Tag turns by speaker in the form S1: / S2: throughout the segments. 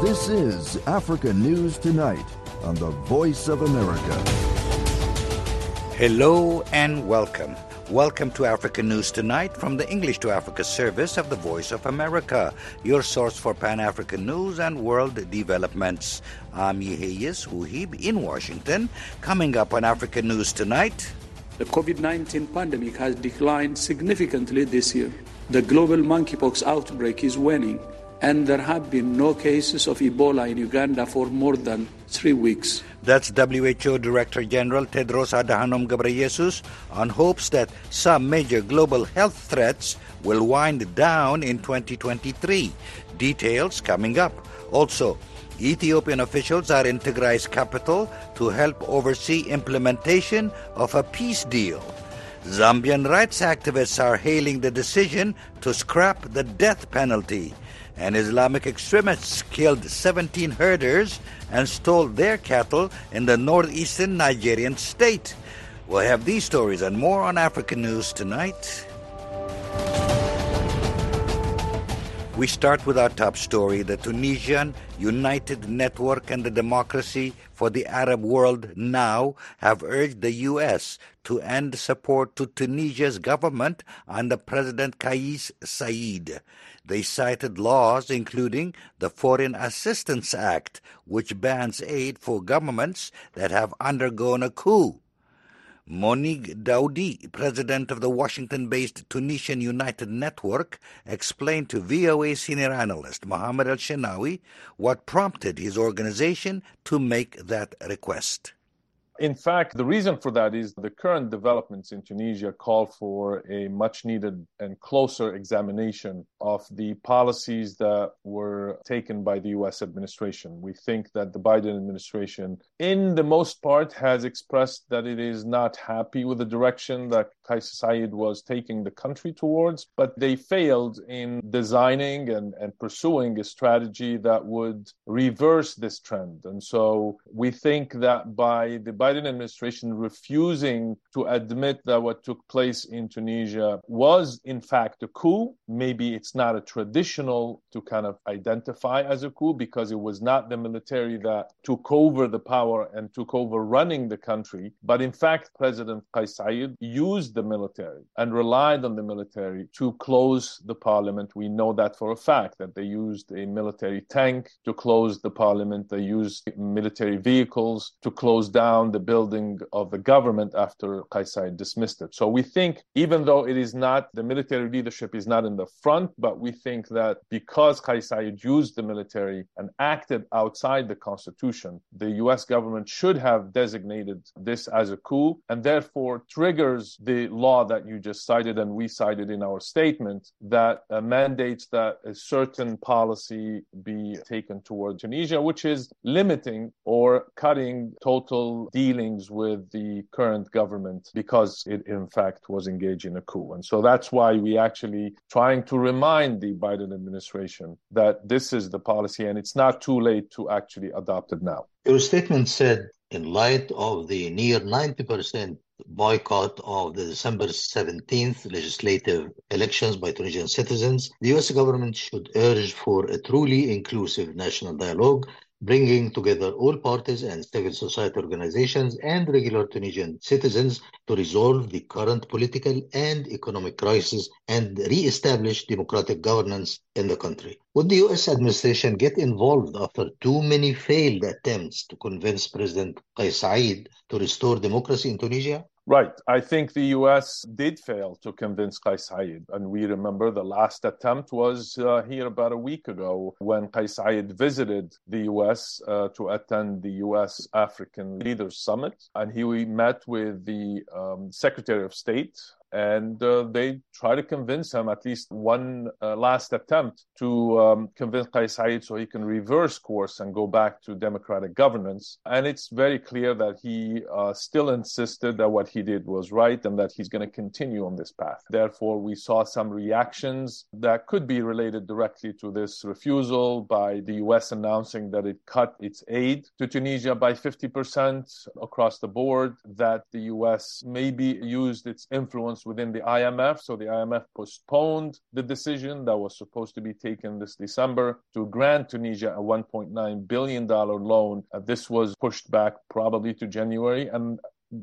S1: This is Africa News Tonight on the Voice of America.
S2: Hello and welcome. Welcome to Africa News Tonight from the English to Africa service of the Voice of America, your source for Pan African news and world developments. I'm Yeheyes Uhib in Washington. Coming up on Africa News Tonight.
S3: The COVID 19 pandemic has declined significantly this year. The global monkeypox outbreak is waning, and there have been no cases of Ebola in Uganda for more than three weeks.
S2: That's WHO Director General Tedros Adhanom Ghebreyesus on hopes that some major global health threats will wind down in 2023. Details coming up. Also, Ethiopian officials are in Tigray's capital to help oversee implementation of a peace deal. Zambian rights activists are hailing the decision to scrap the death penalty. And Islamic extremists killed 17 herders and stole their cattle in the northeastern Nigerian state. We'll have these stories and more on African News tonight. We start with our top story. The Tunisian United Network and the Democracy for the Arab World now have urged the U.S. to end support to Tunisia's government under President Kais Saied. They cited laws including the Foreign Assistance Act, which bans aid for governments that have undergone a coup. Mongi Dhaouadi, president of the Washington based Tunisian United Network, explained to VOA senior analyst Mohammed Al Shenawi what prompted his organization to make that request.
S4: In fact, the reason for that is the current developments in Tunisia call for a much needed and closer examination of the policies that were taken by the US administration. We think that the Biden administration, in the most part, has expressed that it is not happy with the direction that Kais Saied was taking the country towards, but they failed in designing and, and pursuing a strategy that would reverse this trend. And so we think that by the Biden administration refusing to admit that what took place in Tunisia was in fact a coup. Maybe it's not a traditional to kind of identify as a coup because it was not the military that took over the power and took over running the country. But in fact, President Kais Saied used the military and relied on the military to close the parliament. We know that for a fact that they used a military tank to close the parliament. They used military vehicles to close down the the building of the government after Kais Saied dismissed it. So we think, even though it is not, the military leadership is not in the front, but we think that because Kais Saied used the military and acted outside the constitution, the US government should have designated this as a coup and therefore triggers the law that you just cited and we cited in our statement that uh, mandates that a certain policy be taken toward Tunisia, which is limiting or cutting total dealings with the current government because it, in fact, was engaged in a coup. And so that's why we actually trying to remind the Biden administration that this is the policy and it's not too late to actually adopt it now.
S5: Your statement said, in light of the near 90% boycott of the December 17th legislative elections by Tunisian citizens, the US government should urge for a truly inclusive national dialogue bringing together all parties and civil society organizations and regular Tunisian citizens to resolve the current political and economic crisis and re-establish democratic governance in the country. Would the US administration get involved after too many failed attempts to convince President Kais Saied to restore democracy in Tunisia?
S4: Right. I think the US did fail to convince Kais Saied. And we remember the last attempt was uh, here about a week ago when Kais Saied visited the US uh, to attend the US African Leaders Summit. And he met with the um, Secretary of State and uh, they try to convince him at least one uh, last attempt to um, convince Kais Saied so he can reverse course and go back to democratic governance. And it's very clear that he uh, still insisted that what he did was right and that he's going to continue on this path. Therefore, we saw some reactions that could be related directly to this refusal by the US announcing that it cut its aid to Tunisia by 50% across the board, that the US maybe used its influence within the IMF. So the IMF postponed the decision that was supposed to be taken this December to grant Tunisia a $1.9 billion loan. Uh, this was pushed back probably to January. And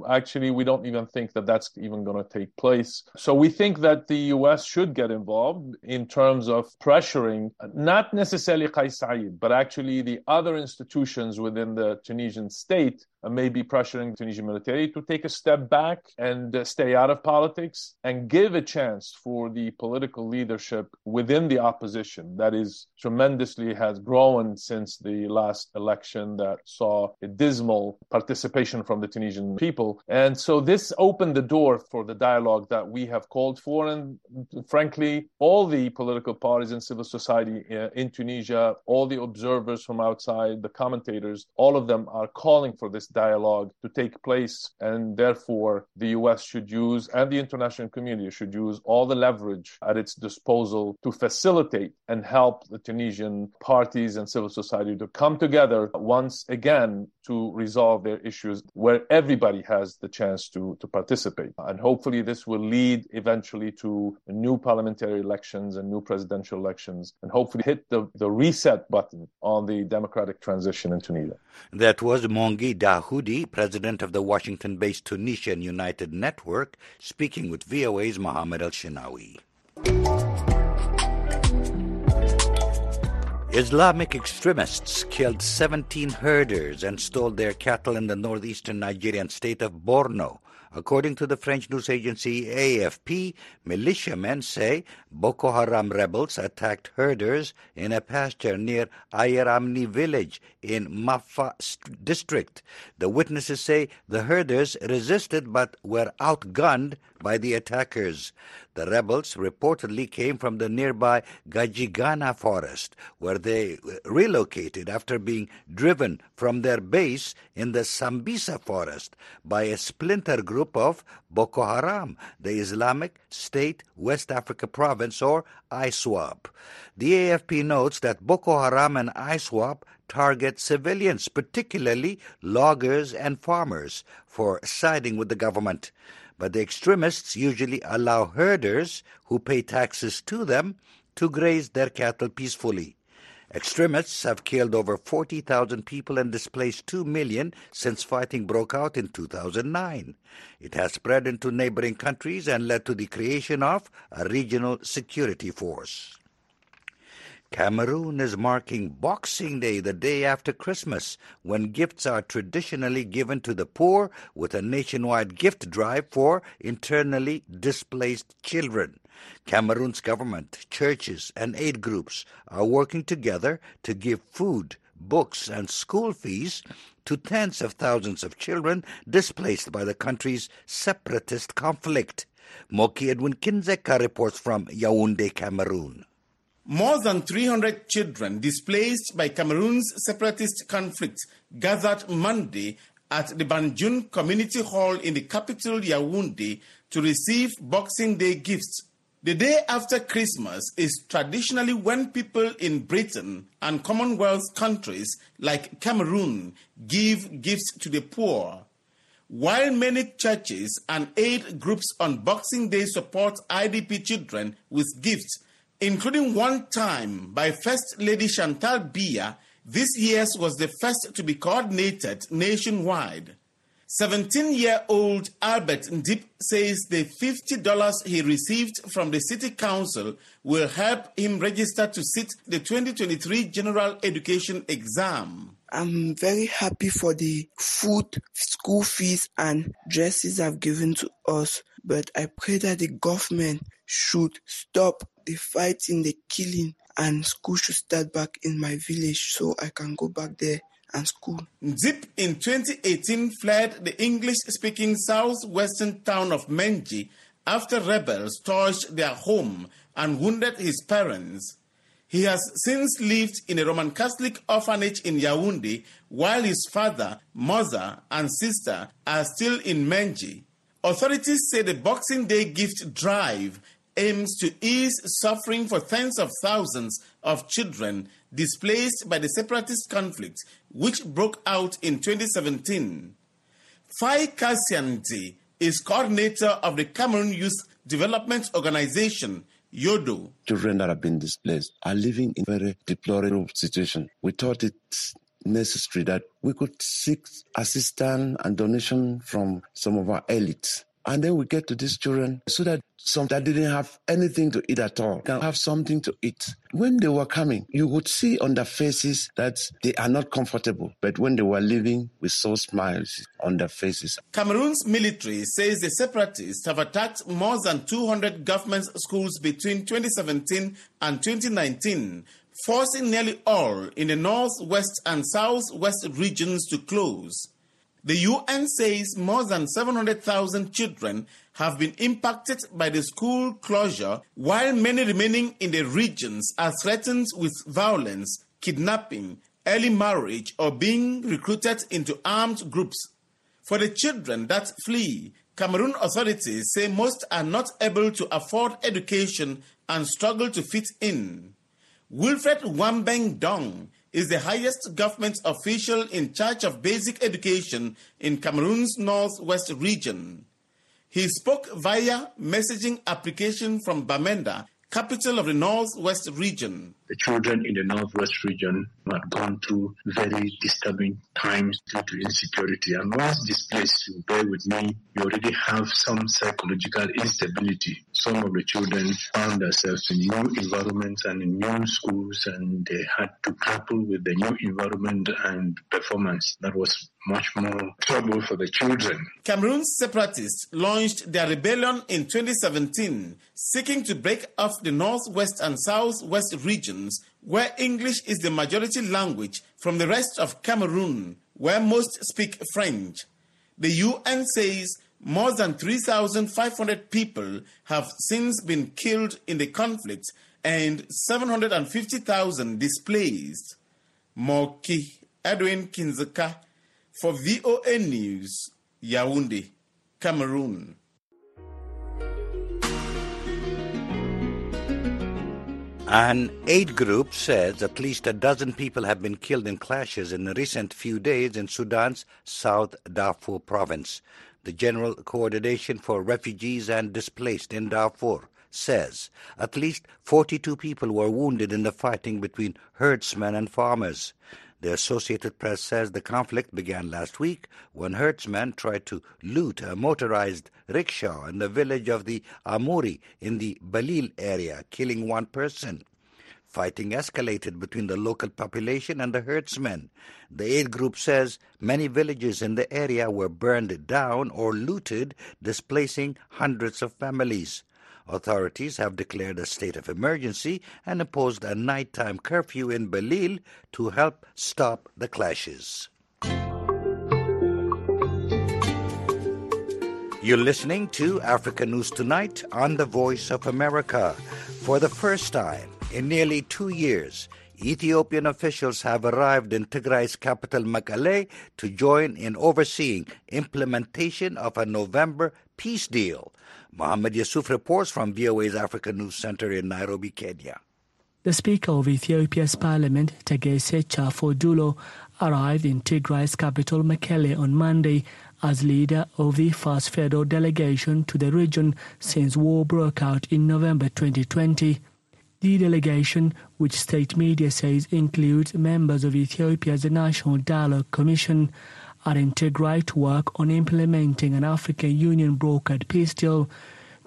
S4: actually we don't even think that that's even going to take place so we think that the us should get involved in terms of pressuring not necessarily Kais Saied but actually the other institutions within the tunisian state maybe pressuring the Tunisian military to take a step back and uh, stay out of politics and give a chance for the political leadership within the opposition that is tremendously has grown since the last election that saw a dismal participation from the Tunisian people. And so this opened the door for the dialogue that we have called for. And frankly, all the political parties and civil society uh, in Tunisia, all the observers from outside, the commentators, all of them are calling for this dialogue to take place. And therefore, the US should use, and the international community should use all the leverage at its disposal to facilitate and help the Tunisian parties and civil society to come together once again to resolve their issues where everybody has the chance to, to participate. And hopefully, this will lead eventually to new parliamentary elections and new presidential elections, and hopefully hit the, the reset button on the democratic transition in Tunisia.
S2: That was Mongi Dhaouadi, president of the Washington based Tunisian United Network, speaking with VOA's Mohammed El Shinawi. Islamic extremists killed 17 herders and stole their cattle in the northeastern Nigerian state of Borno. According to the French news agency AFP, militiamen say Boko Haram rebels attacked herders in a pasture near Ayaramni village in Mafa district. The witnesses say the herders resisted but were outgunned by the attackers. The rebels reportedly came from the nearby Gajigana forest, where they uh, relocated after being driven from their base in the Sambisa forest by a splinter group of Boko Haram, the Islamic State West Africa Province, or ISWAP. The AFP notes that Boko Haram and ISWAP target civilians, particularly loggers and farmers, for siding with the government but the extremists usually allow herders who pay taxes to them to graze their cattle peacefully. Extremists have killed over 40,000 people and displaced 2 million since fighting broke out in 2009. It has spread into neighboring countries and led to the creation of a regional security force. Cameroon is marking Boxing Day the day after Christmas, when gifts are traditionally given to the poor with a nationwide gift drive for internally displaced children. Cameroon's government, churches, and aid groups are working together to give food, books, and school fees to tens of thousands of children displaced by the country's separatist conflict. Moki Edwin Kinzeka reports from Yaoundé, Cameroon.
S6: More than 300 children displaced by Cameroon's separatist conflict gathered Monday at the Banjul Community Hall in the capital Yaoundé to receive Boxing Day gifts. The day after Christmas is traditionally when people in Britain and Commonwealth countries like Cameroon give gifts to the poor. While many churches and aid groups on Boxing Day support IDP children with gifts, including one time by First Lady Chantal Bia, this year's was the first to be coordinated nationwide. 17 year old Albert Ndip says the $50 he received from the City Council will help him register to sit the 2023 General Education exam.
S7: I'm very happy for the food, school fees, and dresses I've given to us, but I pray that the government should stop the fighting, the killing, and school should start back in my village so I can go back there and school.
S6: Ndip in 2018 fled the English speaking southwestern town of Menji after rebels torched their home and wounded his parents. He has since lived in a Roman Catholic orphanage in Yaoundé while his father, mother, and sister are still in Menji. Authorities say the Boxing Day gift drive aims to ease suffering for tens of thousands of children displaced by the separatist conflict which broke out in 2017. Fai Kasianti is coordinator of the Cameroon Youth Development Organization, YODO.
S8: Children that have been displaced are living in a very deplorable situation. We thought it necessary that we could seek assistance and donation from some of our elites. And then we get to these children so that some that didn't have anything to eat at all can have something to eat. When they were coming, you would see on their faces that they are not comfortable. But when they were leaving, we saw smiles on their faces.
S6: Cameroon's military says the separatists have attacked more than 200 government schools between 2017 and 2019, forcing nearly all in the northwest and southwest regions to close. The UN says more than 700,000 children have been impacted by the school closure, while many remaining in the regions are threatened with violence, kidnapping, early marriage, or being recruited into armed groups. For the children that flee, Cameroon authorities say most are not able to afford education and struggle to fit in. Wilfred Wambeng Dong is the highest government official in charge of basic education in Cameroon's northwest region. He spoke via messaging application from Bamenda, capital of the northwest region.
S9: The children in the northwest region had gone through very disturbing times due to insecurity. And once displaced, you bear with me, you already have some psychological instability. Some of the children found themselves in new environments and in new schools, and they had to grapple with the new environment and performance. That was much more trouble for the children.
S6: Cameroon's separatists launched their rebellion in 2017, seeking to break off the northwest and southwest regions where English is the majority language from the rest of Cameroon, where most speak French. The UN says more than 3,500 people have since been killed in the conflict and 750,000 displaced. Moki Edwin Kinzeka for VOA News, Yaoundé, Cameroon.
S2: An aid group says at least a dozen people have been killed in clashes in the recent few days in Sudan's South Darfur province. The General Coordination for Refugees and Displaced in Darfur says at least 42 people were wounded in the fighting between herdsmen and farmers. The Associated Press says the conflict began last week when herdsmen tried to loot a motorized rickshaw in the village of the Amuri in the Balil area, killing one person. Fighting escalated between the local population and the herdsmen. The aid group says many villages in the area were burned down or looted, displacing hundreds of families. Authorities have declared a state of emergency and imposed a nighttime curfew in Balil to help stop the clashes. You're listening to Africa News Tonight on the Voice of America. For the first time in nearly two years, Ethiopian officials have arrived in Tigray's capital Mekelle to join in overseeing implementation of a November peace deal. Mohammed Yusuf reports from VOA's Africa News Center in Nairobi, Kenya.
S10: The Speaker of Ethiopia's Parliament, Tegese Chafodulo, arrived in Tigray's capital Mekelle on Monday as leader of the first federal delegation to the region since war broke out in November 2020. The delegation, which state media says includes members of Ethiopia's National Dialogue Commission, are in Tigray to work on implementing an African Union brokered peace deal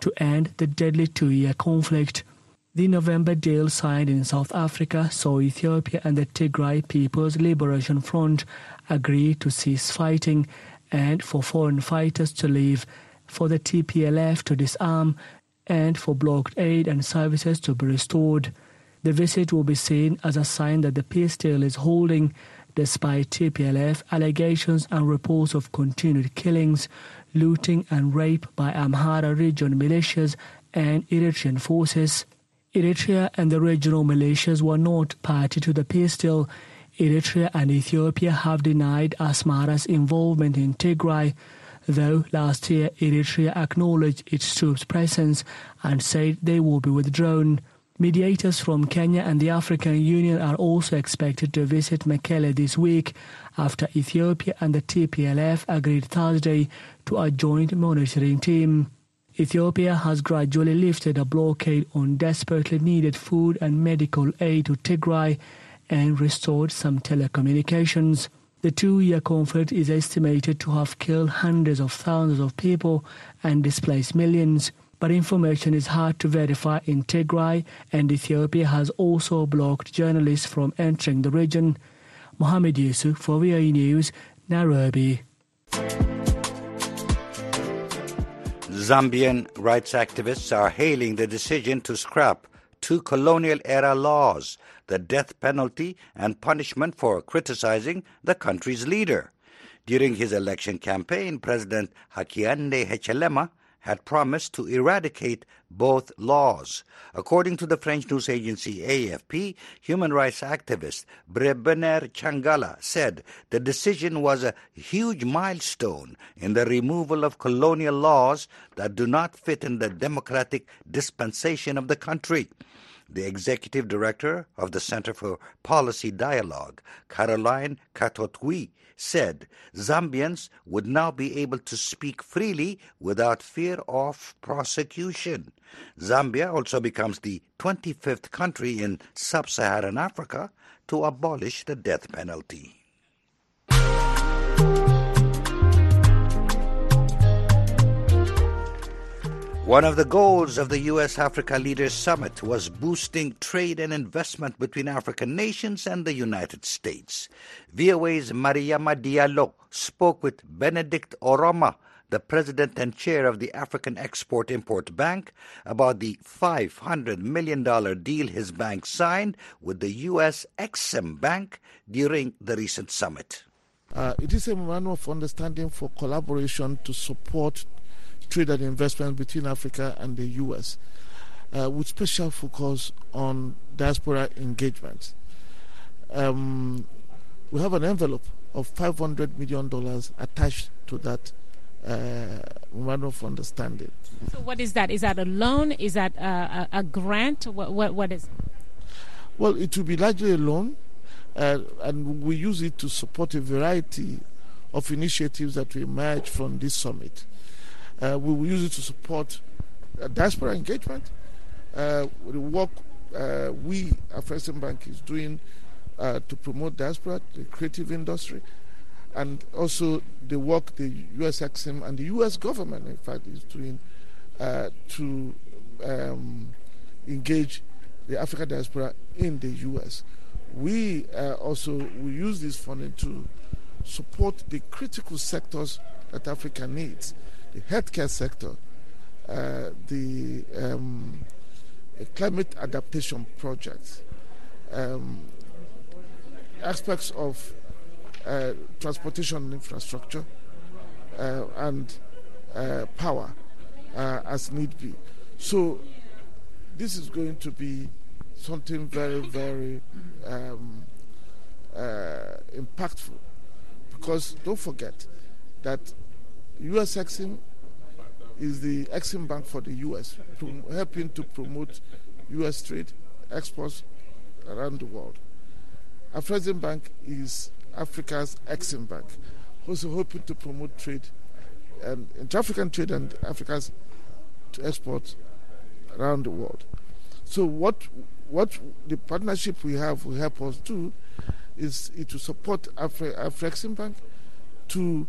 S10: to end the deadly two-year conflict. The November deal signed in South Africa saw Ethiopia and the Tigray People's Liberation Front agree to cease fighting and for foreign fighters to leave, for the TPLF to disarm, and for blocked aid and services to be restored. The visit will be seen as a sign that the peace deal is holding despite TPLF allegations and reports of continued killings, looting and rape by Amhara region militias and Eritrean forces. Eritrea and the regional militias were not party to the peace deal. Eritrea and Ethiopia have denied Asmara's involvement in Tigray, though last year Eritrea acknowledged its troops' presence and said they will be withdrawn. Mediators from Kenya and the African Union are also expected to visit Mekelle this week after Ethiopia and the TPLF agreed Thursday to a joint monitoring team. Ethiopia has gradually lifted a blockade on desperately needed food and medical aid to Tigray and restored some telecommunications. The two year conflict is estimated to have killed hundreds of thousands of people and displaced millions but information is hard to verify in Tigray, and Ethiopia has also blocked journalists from entering the region. Mohamed Yusuf for VOA News, Nairobi.
S2: Zambian rights activists are hailing the decision to scrap two colonial era laws, the death penalty and punishment for criticizing the country's leader. During his election campaign, President Hakainde Hichilema had promised to eradicate both laws. According to the French news agency AFP, human rights activist Brebner Changala said the decision was a huge milestone in the removal of colonial laws that do not fit in the democratic dispensation of the country. The executive director of the Center for Policy Dialogue, Caroline Katotwi, said Zambians would now be able to speak freely without fear of prosecution. Zambia also becomes the 25th country in sub Saharan Africa to abolish the death penalty. One of the goals of the U.S. Africa Leaders Summit was boosting trade and investment between African nations and the United States. VOA's Mariama Diallo spoke with Benedict Oramah, the president and chair of the African Export Import Bank, about the $500 million deal his bank signed with the U.S. Exim Bank during the recent summit.
S11: Uh, it is a manual of understanding for collaboration to support trade and investment between Africa and the US, uh, with special focus on diaspora engagement. Um, we have an envelope of $500 million attached to that uh, memorandum of understanding.
S12: So, what is that? Is that a loan? Is that a, a, a grant? What, what, what is it?
S11: Well, it will be largely a loan, uh, and we use it to support a variety of initiatives that will emerge from this summit. Uh, we will use it to support uh, diaspora engagement. Uh, the work uh, we, Afrexim Bank, is doing uh, to promote diaspora, the creative industry, and also the work the US Exim and the US government, in fact, is doing uh, to um, engage the African diaspora in the US. We also we use this funding to support the critical sectors that Africa needs the healthcare sector, uh, the um, climate adaptation projects, um, aspects of uh, transportation infrastructure, uh, and uh, power uh, as need be. So, this is going to be something very, very um, uh, impactful because don't forget that US Exim is the Exim Bank for the US, helping to promote US trade, exports around the world. Afrexim Bank is Africa's Exim Bank, also hoping to promote trade and intra-African trade and Africa's exports around the world. So what what the partnership we have will help us do is, to support Afri- Afrexim Bank to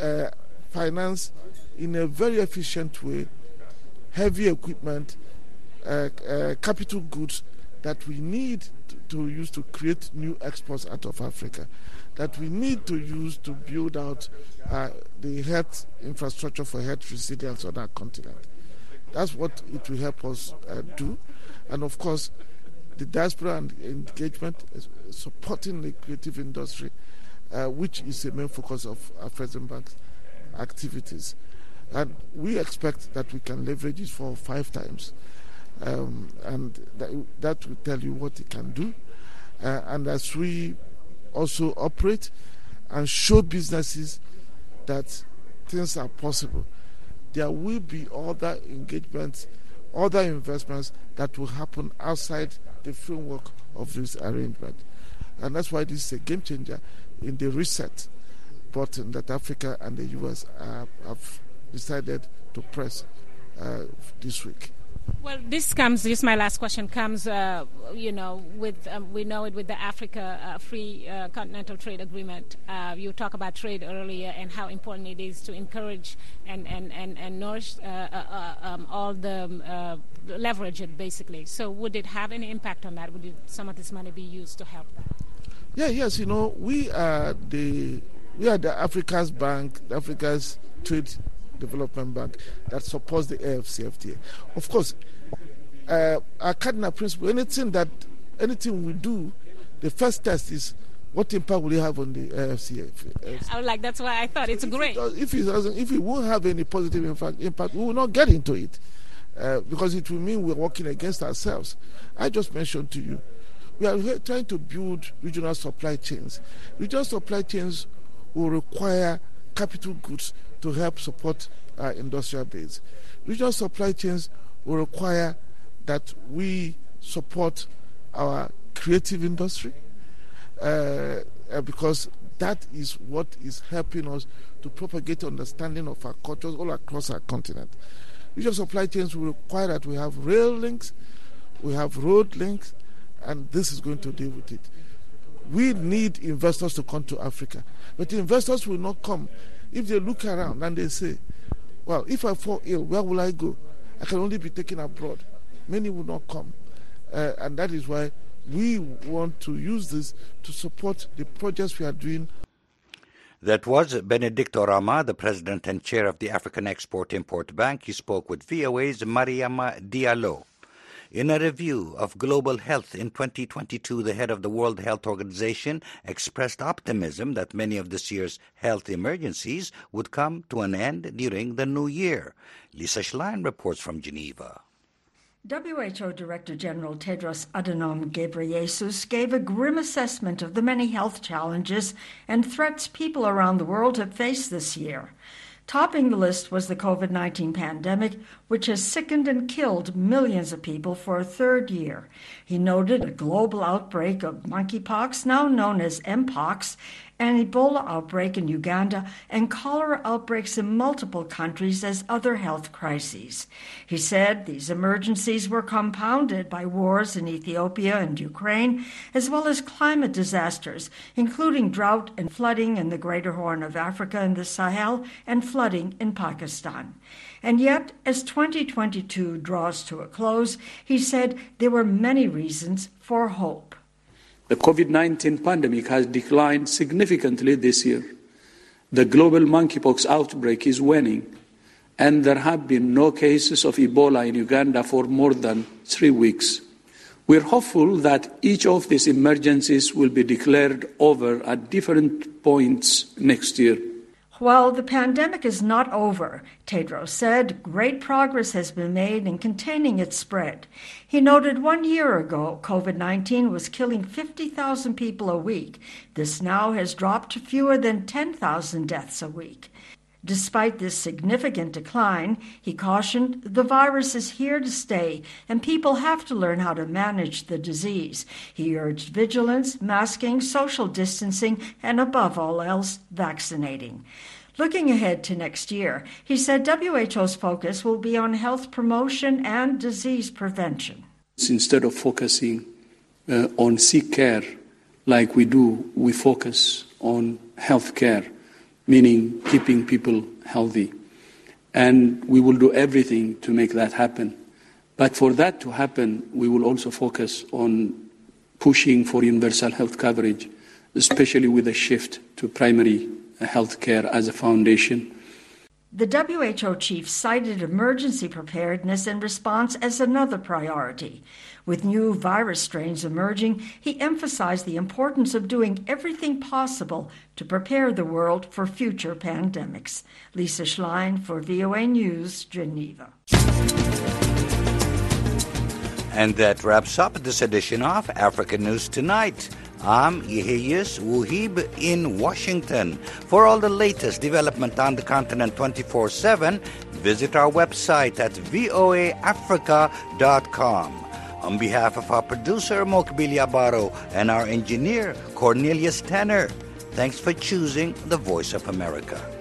S11: uh, finance in a very efficient way heavy equipment, uh, uh, capital goods that we need to, use to create new exports out of Africa, that we need to use to build out uh, the health infrastructure for health resilience on our continent. That's what it will help us uh, do. And of course, the diaspora and engagement, supporting the creative industry uh, which is the main focus of Afrexim Bank's activities. And we expect that we can leverage it for five times. Um, and that, that, will tell you what it can do. Uh, and as we also operate and show businesses that things are possible, there will be other engagements other investments that will happen outside the framework of this arrangement. And that's why this is a game changer in the reset button that Africa and the US have decided to press uh, this week.
S12: Well, this comes. This my last question comes. Uh, you know, with um, we know it with the Africa uh, Free uh, Continental Trade Agreement. Uh, you talk about trade earlier and how important it is to encourage and and and, and nourish uh, uh, um, all the um, leverage it basically. So, would it have any impact on that? Would it, some of this money be used to help that?
S11: Yeah. Yes. You know, we are the we are the Africa's bank, Africa's trade Development Bank that supports the AFCFTA. Of course, uh, our cardinal principle, anything that anything we do, the first test is what impact will it have on the AFCFTA.
S12: I was like, that's why I thought it's
S11: if
S12: great.
S11: It if it doesn't, if it won't have any positive impact, impact, we will not get into it uh, because it will mean we're working against ourselves. I just mentioned to you, we are trying to build regional supply chains. Regional supply chains will require capital goods to help support our industrial base. Regional supply chains will require that we support our creative industry uh, uh, because that is what is helping us to propagate understanding of our cultures all across our continent. Regional supply chains will require that we have rail links, we have road links, and this is going to deal with it. We need investors to come to Africa, but investors will not come if they look around and they say, well, if I fall ill, where will I go? I can only be taken abroad. Many will not come. Uh, and that is why we want to use this to support the projects we are doing.
S2: That was Benedict Oramah, the president and chair of the African Export Import Bank. He spoke with VOA's Mariama Diallo. In a review of global health in 2022, the head of the World Health Organization expressed optimism that many of this year's health emergencies would come to an end during the new year. Lisa Schlein reports from Geneva.
S13: WHO Director General Tedros Adhanom Ghebreyesus gave a grim assessment of the many health challenges and threats people around the world have faced this year. Topping the list was the COVID 19 pandemic, which has sickened and killed millions of people for a third year. He noted a global outbreak of monkeypox, now known as Mpox, an Ebola outbreak in Uganda, and cholera outbreaks in multiple countries as other health crises. He said these emergencies were compounded by wars in Ethiopia and Ukraine, as well as climate disasters, including drought and flooding in the Greater Horn of Africa and the Sahel, and flooding in Pakistan. And yet, as 2022 draws to a close, he said there were many reasons for hope.
S3: The COVID 19 pandemic has declined significantly this year. The global monkeypox outbreak is waning, and there have been no cases of Ebola in Uganda for more than three weeks. We're hopeful that each of these emergencies will be declared over at different points next year.
S13: While the pandemic is not over, Tedros said great progress has been made in containing its spread. He noted one year ago COVID 19 was killing 50,000 people a week. This now has dropped to fewer than 10,000 deaths a week. Despite this significant decline, he cautioned the virus is here to stay and people have to learn how to manage the disease. He urged vigilance, masking, social distancing, and above all else, vaccinating. Looking ahead to next year, he said WHO's focus will be on health promotion and disease prevention.
S3: Instead of focusing uh, on sick care like we do, we focus on health care meaning keeping people healthy. And we will do everything to make that happen. But for that to happen, we will also focus on pushing for universal health coverage, especially with a shift to primary health care as a foundation.
S13: The WHO chief cited emergency preparedness and response as another priority. With new virus strains emerging, he emphasized the importance of doing everything possible to prepare the world for future pandemics. Lisa Schlein for VOA News, Geneva.
S2: And that wraps up this edition of Africa News Tonight. Um, I'm Yehiyas Wuhib in Washington. For all the latest development on the continent 24 7, visit our website at voaafrica.com. On behalf of our producer, Mokbili Abaro, and our engineer, Cornelius Tanner, thanks for choosing the Voice of America.